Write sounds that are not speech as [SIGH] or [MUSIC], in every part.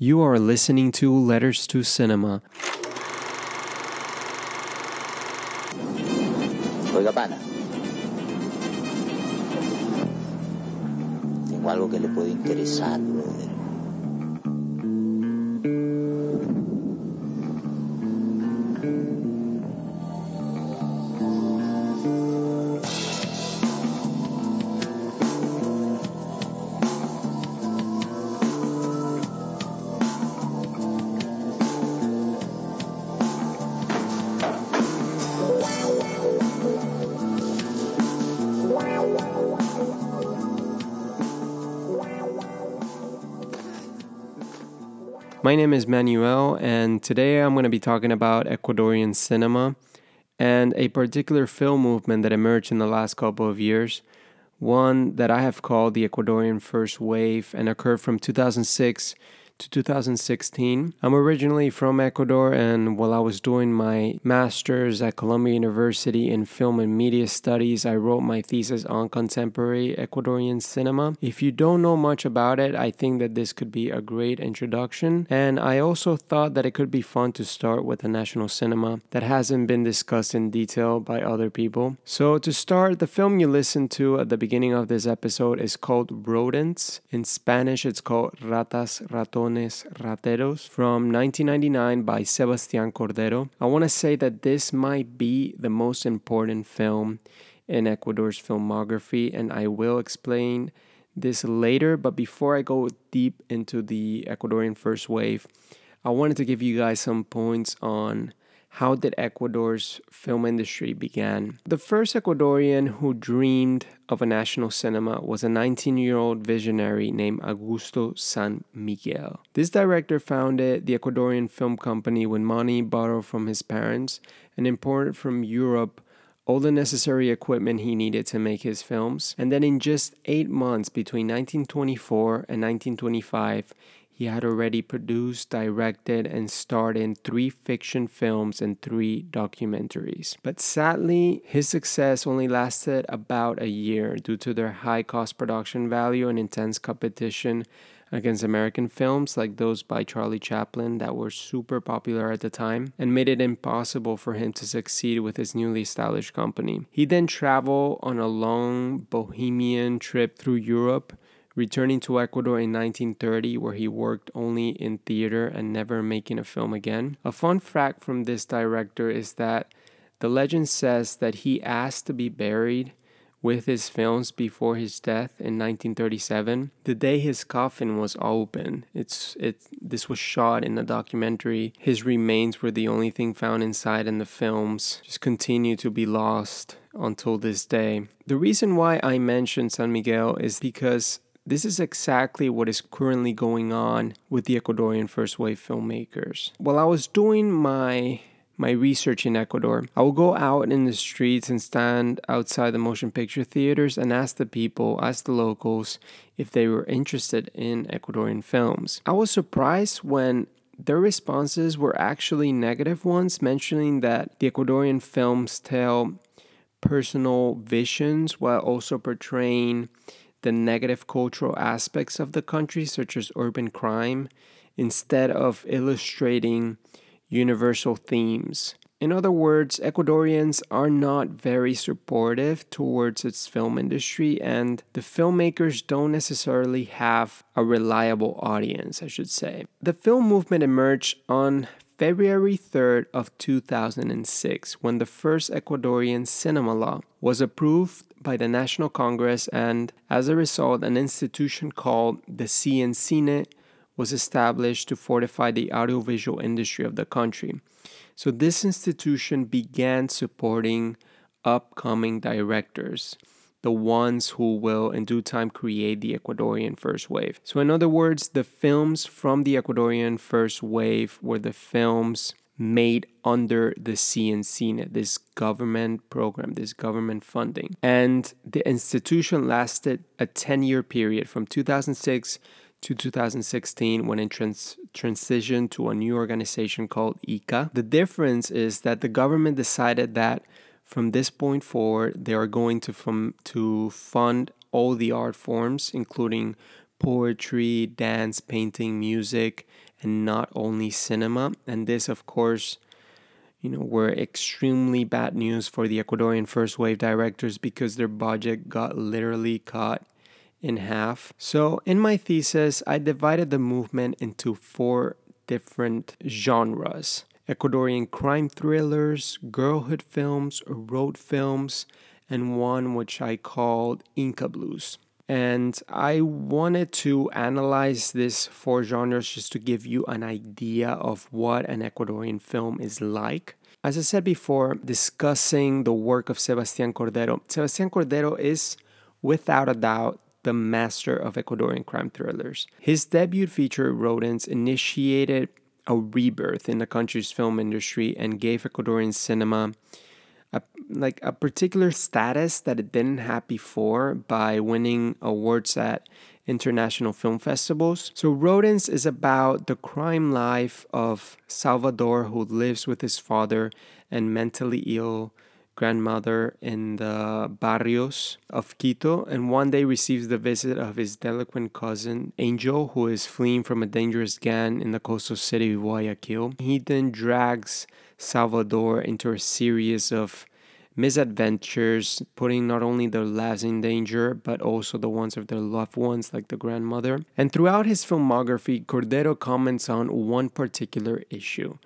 You are listening to Letters to Cinema. Tengo algo que le puede interesar, brother. My name is Manuel, and today I'm going to be talking about Ecuadorian cinema and a particular film movement that emerged in the last couple of years. One that I have called the Ecuadorian First Wave and occurred from 2006 to 2016. I'm originally from Ecuador, and while I was doing my master's at Columbia University in Film and Media Studies, I wrote my thesis on contemporary Ecuadorian cinema. If you don't know much about it, I think that this could be a great introduction. And I also thought that it could be fun to start with a national cinema that hasn't been discussed in detail by other people. So, to start, the film you listened to at the beginning of this episode is called Rodents. In Spanish, it's called Ratas Ratones Rateros from 1999 by Sebastián Cordero. I want to say that this might be the most important film in Ecuador's filmography, and I will explain this later. But before I go deep into the Ecuadorian first wave, I wanted to give you guys some points on how did Ecuador's film industry begin? The first Ecuadorian who dreamed of a national cinema was a 19-year-old visionary named Augusto San Miguel. This director founded the Ecuadorian Film Company with money borrowed from his parents and imported from Europe all the necessary equipment he needed to make his films. And then in just 8 months between 1924 and 1925, he had already produced, directed, and starred in three fiction films and three documentaries. But sadly, his success only lasted about a year due to their high cost production value and intense competition against American films like those by Charlie Chaplin that were super popular at the time and made it impossible for him to succeed with his newly established company. He then traveled on a long bohemian trip through Europe returning to Ecuador in 1930, where he worked only in theater and never making a film again. A fun fact from this director is that the legend says that he asked to be buried with his films before his death in 1937. The day his coffin was open, it's it this was shot in a documentary. His remains were the only thing found inside and the films just continue to be lost until this day. The reason why I mentioned San Miguel is because this is exactly what is currently going on with the Ecuadorian first wave filmmakers. While I was doing my my research in Ecuador, I would go out in the streets and stand outside the motion picture theaters and ask the people, ask the locals, if they were interested in Ecuadorian films. I was surprised when their responses were actually negative ones, mentioning that the Ecuadorian films tell personal visions while also portraying the negative cultural aspects of the country, such as urban crime, instead of illustrating universal themes. In other words, Ecuadorians are not very supportive towards its film industry, and the filmmakers don't necessarily have a reliable audience, I should say. The film movement emerged on February 3rd of 2006 when the first Ecuadorian cinema law was approved by the National Congress and as a result an institution called the CNCine was established to fortify the audiovisual industry of the country. So this institution began supporting upcoming directors the ones who will in due time create the Ecuadorian first wave. So, in other words, the films from the Ecuadorian first wave were the films made under the CNCine, this government program, this government funding. And the institution lasted a 10 year period from 2006 to 2016 when it trans- transitioned to a new organization called ICA. The difference is that the government decided that from this point forward, they are going to to fund all the art forms, including poetry, dance, painting, music, and not only cinema. And this, of course, you know, were extremely bad news for the Ecuadorian first wave directors because their budget got literally cut in half. So, in my thesis, I divided the movement into four different genres Ecuadorian crime thrillers, girlhood films, road films, and one which I called Inca Blues. And I wanted to analyze these four genres just to give you an idea of what an Ecuadorian film is like. As I said before, discussing the work of Sebastian Cordero, Sebastian Cordero is without a doubt the master of Ecuadorian crime thrillers. His debut feature, Rodents, initiated a rebirth in the country's film industry and gave Ecuadorian cinema like a particular status that it didn't have before by winning awards at international film festivals. So Rodents is about the crime life of Salvador who lives with his father and mentally ill grandmother in the barrios of Quito, and one day receives the visit of his delinquent cousin, Angel, who is fleeing from a dangerous gang in the coastal city of Guayaquil. He then drags Salvador into a series of misadventures, putting not only their lives in danger, but also the ones of their loved ones, like the grandmother. And throughout his filmography, Cordero comments on one particular issue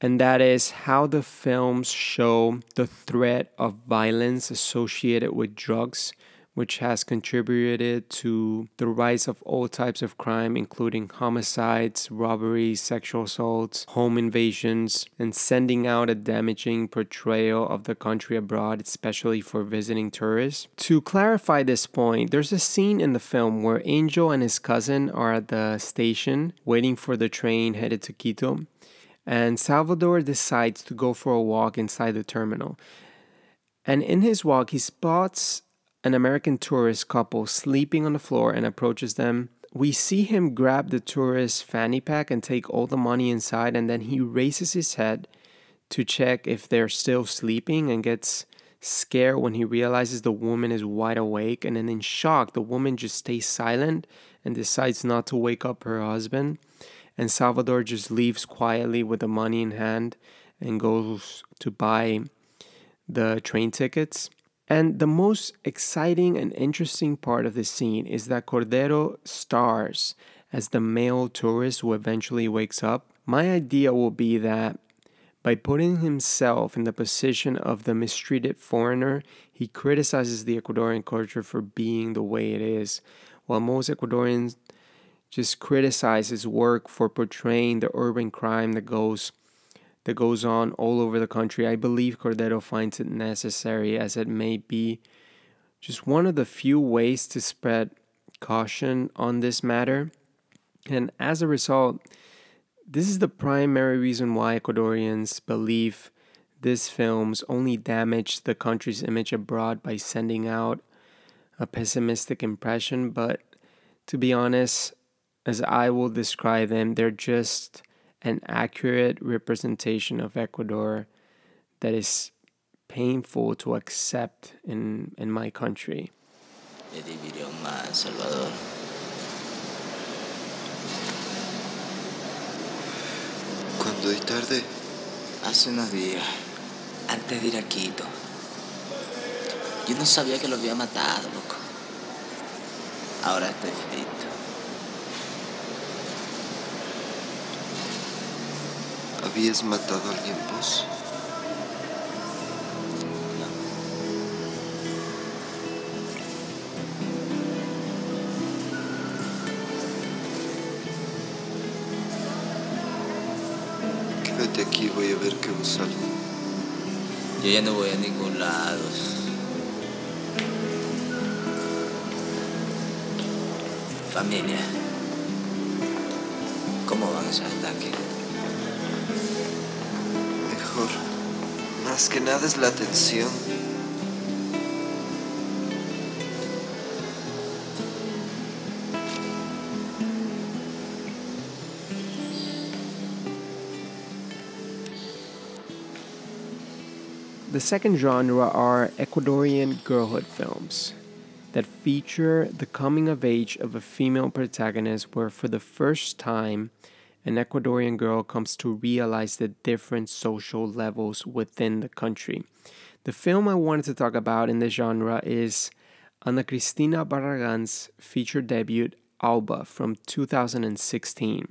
and that is how the films show the threat of violence associated with drugs, which has contributed to the rise of all types of crime, including homicides, robberies, sexual assaults, home invasions, and sending out a damaging portrayal of the country abroad, especially for visiting tourists. To clarify this point, there's a scene in the film where Angel and his cousin are at the station waiting for the train headed to Quito and Salvador decides to go for a walk inside the terminal. And in his walk, he spots an American tourist couple sleeping on the floor and approaches them. We see him grab the tourist's fanny pack and take all the money inside, and then he raises his head to check if they're still sleeping and gets scared when he realizes the woman is wide awake. And then, in shock, the woman just stays silent and decides not to wake up her husband and Salvador just leaves quietly with the money in hand and goes to buy the train tickets. And the most exciting and interesting part of the scene is that Cordero stars as the male tourist who eventually wakes up. My idea will be that by putting himself in the position of the mistreated foreigner, he criticizes the Ecuadorian culture for being the way it is, while most Ecuadorians just criticize his work for portraying the urban crime that goes that goes on all over the country. I believe Cordero finds it necessary as it may be just one of the few ways to spread caution on this matter. And as a result, this is the primary reason why Ecuadorians believe these films only damage the country's image abroad by sending out a pessimistic impression. But to be honest, as I will describe them, they're just an accurate representation of Ecuador that is painful to accept in, in my country. Salvador. ¿Cuándo y tarde? Hace unos días, antes de ir a Quito. Yo no sabía que lo había matado, loco. Ahora estoy frito. ¿Habías matado a alguien vos? Quédate aquí, voy a ver qué vos algo. Yo ya no voy a ningún lado. Familia, ¿cómo van esos ataques? Mejor. Más que nada es la atención. The second genre are Ecuadorian girlhood films that feature the coming of age of a female protagonist where for the first time an Ecuadorian girl comes to realize the different social levels within the country. The film I wanted to talk about in this genre is Ana Cristina Barragan's feature debut, Alba, from 2016.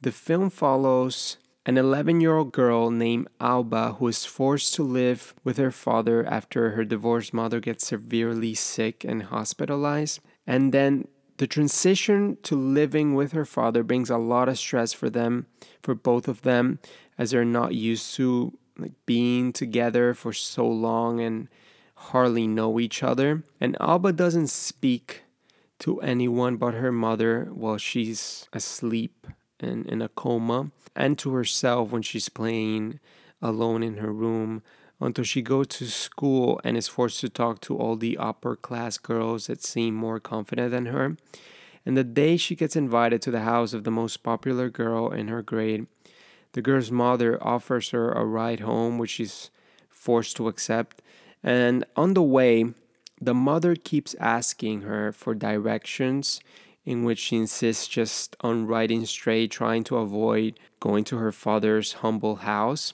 The film follows an 11 year old girl named Alba who is forced to live with her father after her divorced mother gets severely sick and hospitalized. And then the transition to living with her father brings a lot of stress for them, for both of them, as they're not used to like being together for so long and hardly know each other. And Alba doesn't speak to anyone but her mother while she's asleep and in a coma, and to herself when she's playing alone in her room until she goes to school and is forced to talk to all the upper class girls that seem more confident than her. And the day she gets invited to the house of the most popular girl in her grade, the girl's mother offers her a ride home, which she's forced to accept. And on the way, the mother keeps asking her for directions, in which she insists just on riding straight, trying to avoid going to her father's humble house.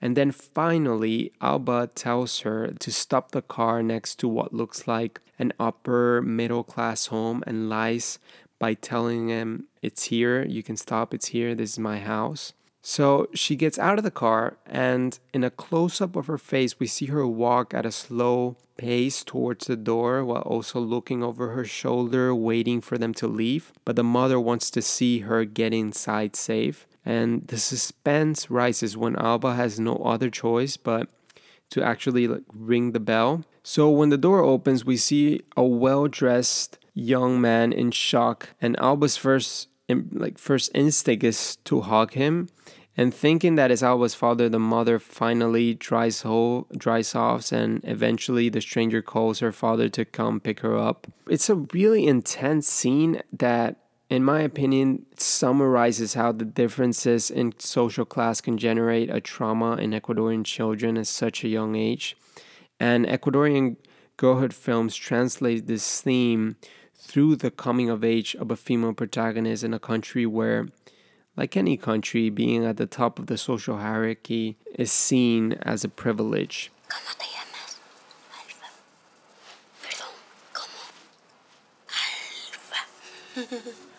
And then finally, Alba tells her to stop the car next to what looks like an upper middle class home and lies by telling him, It's here, you can stop, it's here, this is my house. So she gets out of the car, and in a close up of her face, we see her walk at a slow pace towards the door while also looking over her shoulder, waiting for them to leave. But the mother wants to see her get inside safe. And the suspense rises when Alba has no other choice but to actually like, ring the bell. So when the door opens, we see a well dressed young man in shock, and Alba's first like first instinct is to hug him and thinking that it's Alba's father, the mother finally dries, ho- dries off, and eventually the stranger calls her father to come pick her up. It's a really intense scene that, in my opinion, summarizes how the differences in social class can generate a trauma in Ecuadorian children at such a young age. And Ecuadorian girlhood films translate this theme through the coming of age of a female protagonist in a country where like any country, being at the top of the social hierarchy is seen as a privilege. [LAUGHS]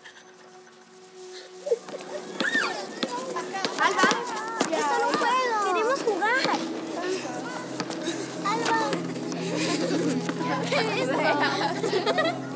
¿Qué es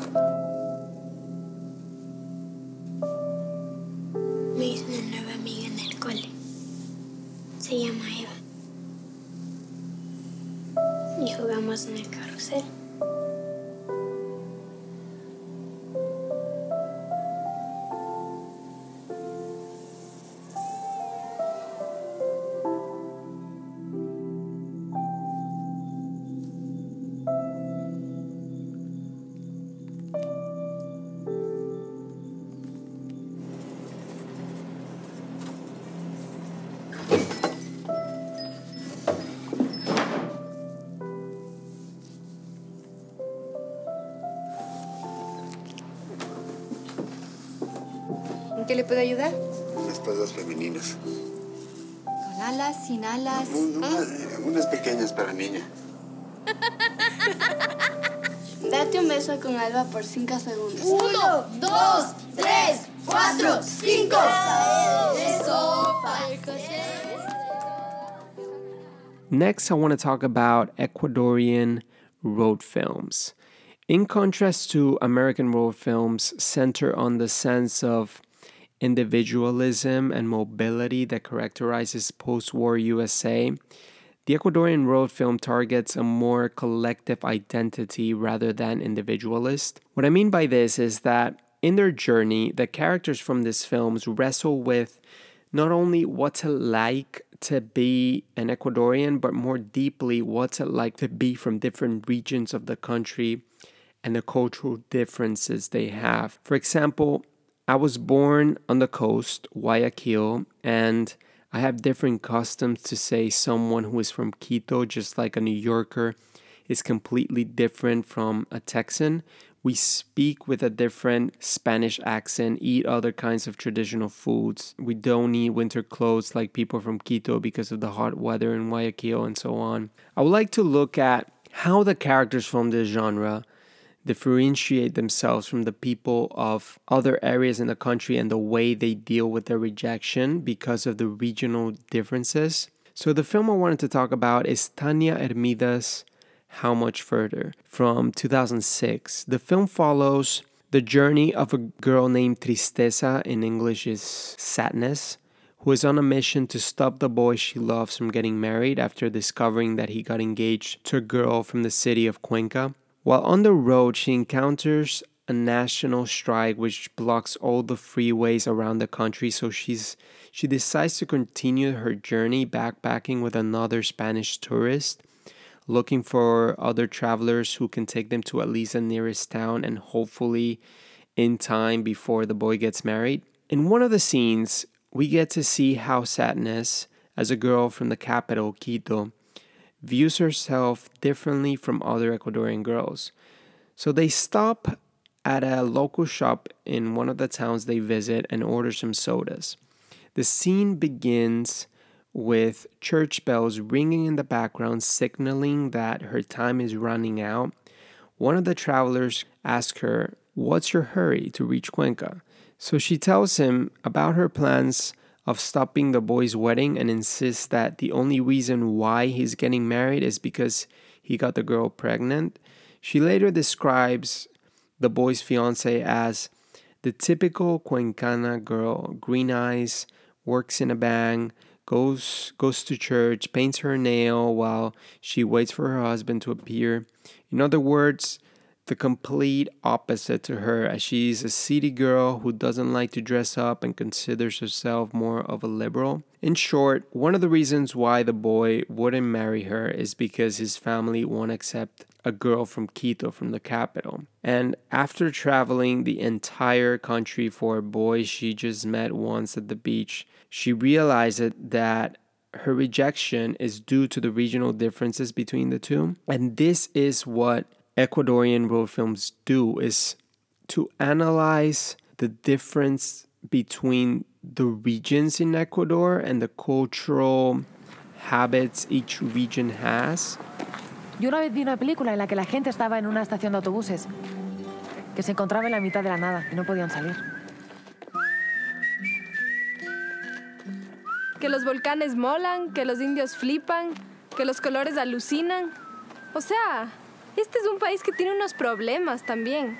qué le puedo ayudar? Unas espadas femeninas. Con alas, sin alas. Un- una- unas pequeñas para niña. [LAUGHS] Date un beso con Alba por 5 segundos. Uno, dos, tres, cuatro, cinco. Eso, Next, I want to talk about Ecuadorian road films. In contrast to American road films, center on the sense of individualism and mobility that characterizes post war USA, the Ecuadorian road film targets a more collective identity rather than individualist. What I mean by this is that in their journey, the characters from these films wrestle with not only what's it like to be an Ecuadorian, but more deeply, what's it like to be from different regions of the country and the cultural differences they have. For example, I was born on the coast, Guayaquil, and I have different customs to say someone who is from Quito, just like a New Yorker, is completely different from a Texan. We speak with a different Spanish accent, eat other kinds of traditional foods. We don't need winter clothes like people from Quito because of the hot weather in Guayaquil and so on. I would like to look at how the characters from this genre differentiate themselves from the people of other areas in the country and the way they deal with their rejection because of the regional differences. So, the film I wanted to talk about is Tania Hermida's How Much Further from 2006. The film follows the journey of a girl named Tristeza, in English is sadness, who is on a mission to stop the boy she loves from getting married after discovering that he got engaged to a girl from the city of Cuenca. While on the road, she encounters a national strike which blocks all the freeways around the country, so she's she decides to continue her journey backpacking with another Spanish tourist, looking for other travelers who can take them to at least the nearest town and hopefully in time before the boy gets married. In one of the scenes, we get to see how Sadness, as a girl from the capital, Quito, views herself differently from other Ecuadorian girls. So they stop at a local shop in one of the towns they visit and order some sodas. The scene begins with church bells ringing in the background, signaling that her time is running out. One of the travelers asks her, What's your hurry to reach Cuenca? So she tells him about her plans of stopping the boy's wedding and insists that the only reason why he's getting married is because he got the girl pregnant. She later describes the boy's fiance as the typical Cuencana girl, green eyes, works in a bank, goes goes to church, paints her nail while she waits for her husband to appear. In other words, the complete opposite to her, as she's a city girl who doesn't like to dress up and considers herself more of a liberal. In short, one of the reasons why the boy wouldn't marry her is because his family won't accept a girl from Quito, from the capital. And after traveling the entire country for a boy she just met once at the beach, she realized that her rejection is due to the regional differences between the two. And this is what Ecuadorian road films do is to analyze the difference between the regions in Ecuador and the cultural habits each region has. Yo una vez vi una película en la que la gente estaba en una estación de autobuses, que se encontraba en la mitad de la nada y no podían salir. Que los volcanes molan, que los indios flipan, que los colores alucinan. O sea, este es un país que tiene unos problemas también.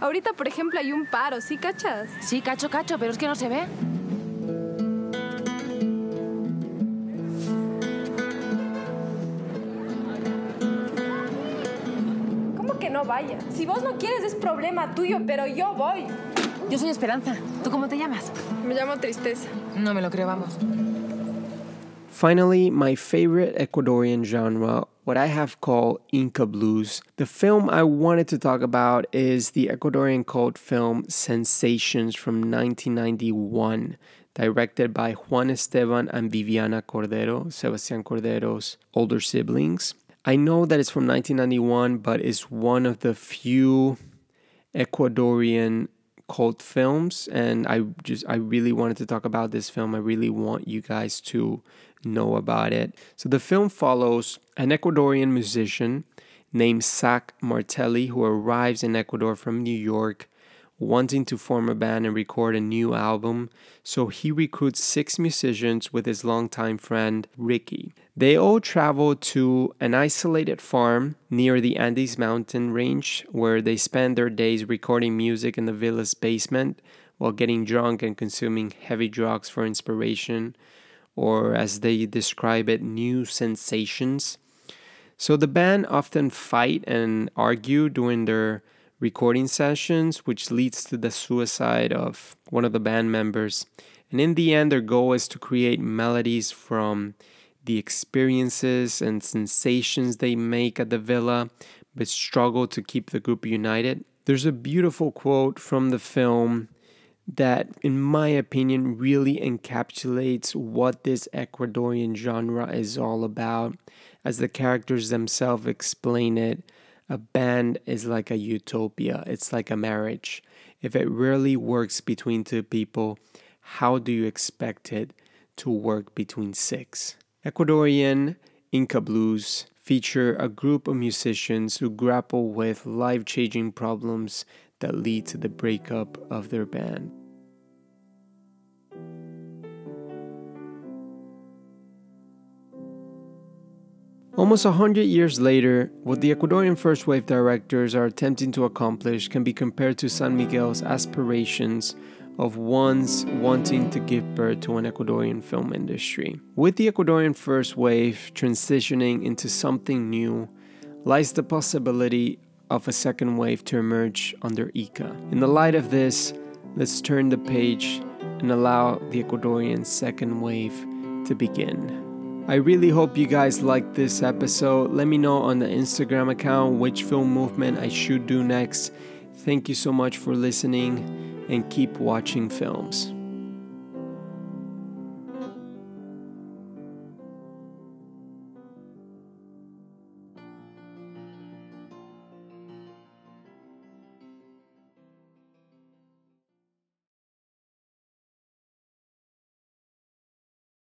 Ahorita, por ejemplo, hay un paro, ¿sí cachas? Sí, cacho, cacho, pero es que no se ve. ¿Cómo que no vaya? Si vos no quieres es problema tuyo, pero yo voy. Yo soy Esperanza. ¿Tú cómo te llamas? Me llamo Tristeza. No me lo creo, vamos. Finally, my favorite Ecuadorian genre, what I have called Inca Blues. The film I wanted to talk about is the Ecuadorian cult film Sensations from 1991, directed by Juan Esteban and Viviana Cordero, Sebastian Cordero's older siblings. I know that it's from 1991, but it's one of the few Ecuadorian cult films and I just I really wanted to talk about this film. I really want you guys to know about it. So the film follows an Ecuadorian musician named Zach Martelli who arrives in Ecuador from New York wanting to form a band and record a new album. So he recruits six musicians with his longtime friend Ricky. They all travel to an isolated farm near the Andes mountain range where they spend their days recording music in the villa's basement while getting drunk and consuming heavy drugs for inspiration or as they describe it, new sensations. So the band often fight and argue during their recording sessions, which leads to the suicide of one of the band members. And in the end, their goal is to create melodies from the experiences and sensations they make at the villa, but struggle to keep the group united. There's a beautiful quote from the film that, in my opinion, really encapsulates what this Ecuadorian genre is all about, as the characters themselves explain it. A band is like a utopia, it's like a marriage. If it really works between two people, how do you expect it to work between six? Ecuadorian Inca Blues feature a group of musicians who grapple with life changing problems that lead to the breakup of their band. Almost a hundred years later, what the Ecuadorian First Wave directors are attempting to accomplish can be compared to San Miguel's aspirations of once wanting to give birth to an Ecuadorian film industry. With the Ecuadorian First Wave transitioning into something new, lies the possibility of a second wave to emerge under ICA. In the light of this, let's turn the page and allow the Ecuadorian second wave to begin. I really hope you guys liked this episode. Let me know on the Instagram account which film movement I should do next. Thank you so much for listening and keep watching films.